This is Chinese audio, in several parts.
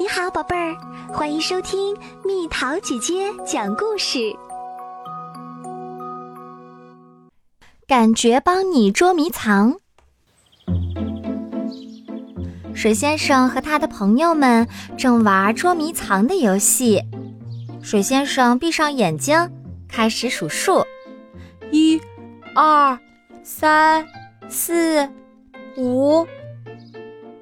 你好，宝贝儿，欢迎收听蜜桃姐姐讲故事。感觉帮你捉迷藏。水先生和他的朋友们正玩捉迷藏的游戏。水先生闭上眼睛，开始数数：一、二、三、四、五。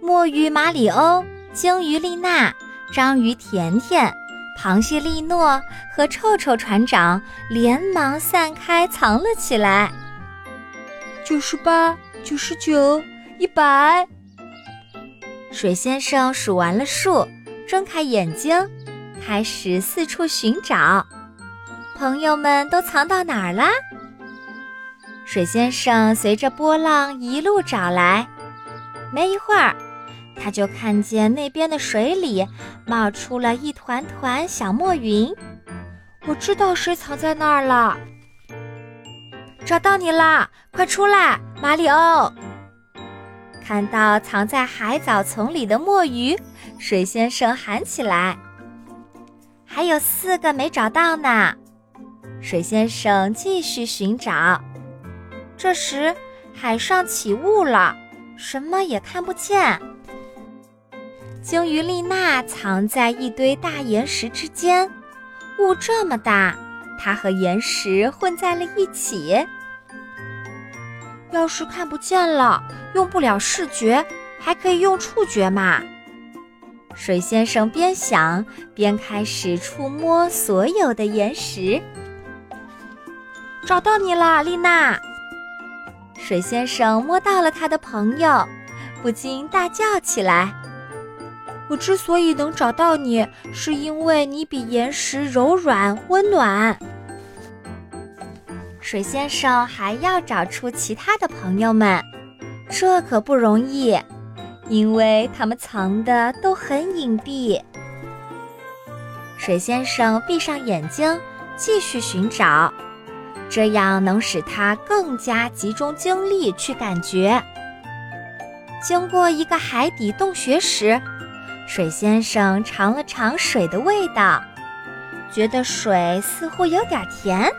墨鱼马里欧。鲸鱼丽娜、章鱼甜甜、螃蟹利诺和臭臭船长连忙散开，藏了起来。九十八、九十九、一百。水先生数完了数，睁开眼睛，开始四处寻找。朋友们都藏到哪儿啦？水先生随着波浪一路找来，没一会儿。他就看见那边的水里冒出了一团团小墨云，我知道谁藏在那儿了。找到你啦！快出来，马里欧！看到藏在海藻丛里的墨鱼，水先生喊起来：“还有四个没找到呢！”水先生继续寻找。这时，海上起雾了，什么也看不见。鲸鱼丽娜藏在一堆大岩石之间，雾这么大，它和岩石混在了一起。要是看不见了，用不了视觉，还可以用触觉嘛？水先生边想边开始触摸所有的岩石。找到你啦，丽娜！水先生摸到了他的朋友，不禁大叫起来。我之所以能找到你，是因为你比岩石柔软温暖。水先生还要找出其他的朋友们，这可不容易，因为他们藏的都很隐蔽。水先生闭上眼睛，继续寻找，这样能使他更加集中精力去感觉。经过一个海底洞穴时，水先生尝了尝水的味道，觉得水似乎有点甜。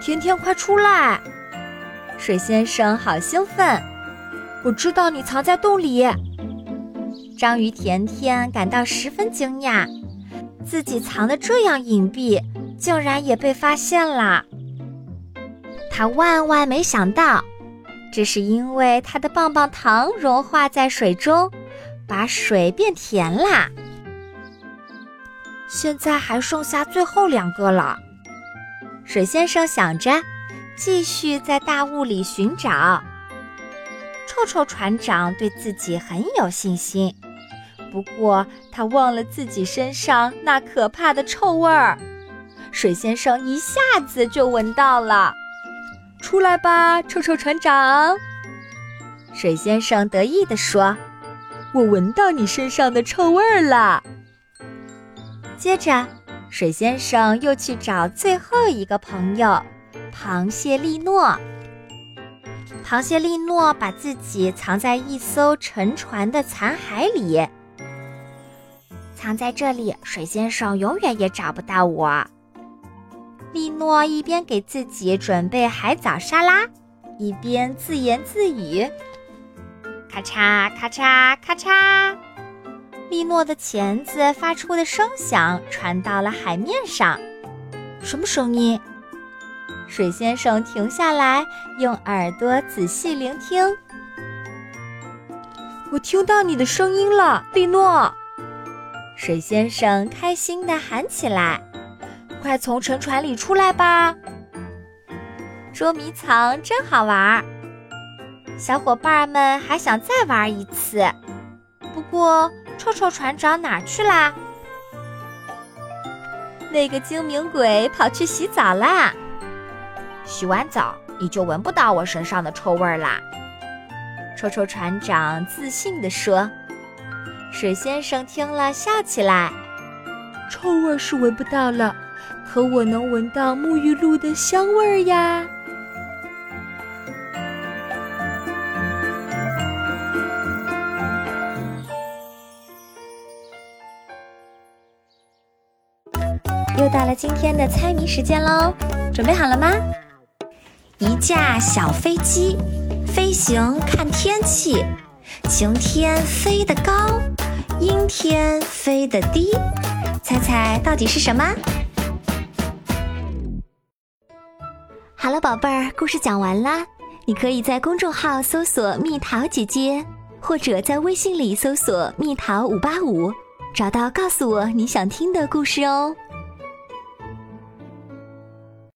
甜甜，快出来！水先生好兴奋。我知道你藏在洞里。章鱼甜甜感到十分惊讶，自己藏得这样隐蔽，竟然也被发现了。他万万没想到，这是因为他的棒棒糖融化在水中。把水变甜啦！现在还剩下最后两个了。水先生想着，继续在大雾里寻找。臭臭船长对自己很有信心，不过他忘了自己身上那可怕的臭味儿。水先生一下子就闻到了。出来吧，臭臭船长！水先生得意地说。我闻到你身上的臭味儿了。接着，水先生又去找最后一个朋友——螃蟹利诺。螃蟹利诺把自己藏在一艘沉船的残骸里，藏在这里，水先生永远也找不到我。利诺一边给自己准备海藻沙拉，一边自言自语。咔嚓咔嚓咔嚓，利诺的钳子发出的声响传到了海面上。什么声音？水先生停下来，用耳朵仔细聆听。我听到你的声音了，利诺！水先生开心地喊起来：“快从沉船里出来吧！捉迷藏真好玩。”小伙伴们还想再玩一次，不过臭臭船长哪去啦？那个精明鬼跑去洗澡啦！洗完澡你就闻不到我身上的臭味啦！臭臭船长自信地说。水先生听了笑起来：“臭味是闻不到了，可我能闻到沐浴露的香味儿呀！”又到了今天的猜谜时间喽，准备好了吗？一架小飞机，飞行看天气，晴天飞得高，阴天飞得低，猜猜到底是什么？好了，宝贝儿，故事讲完啦。你可以在公众号搜索“蜜桃姐姐”，或者在微信里搜索“蜜桃五八五”，找到告诉我你想听的故事哦。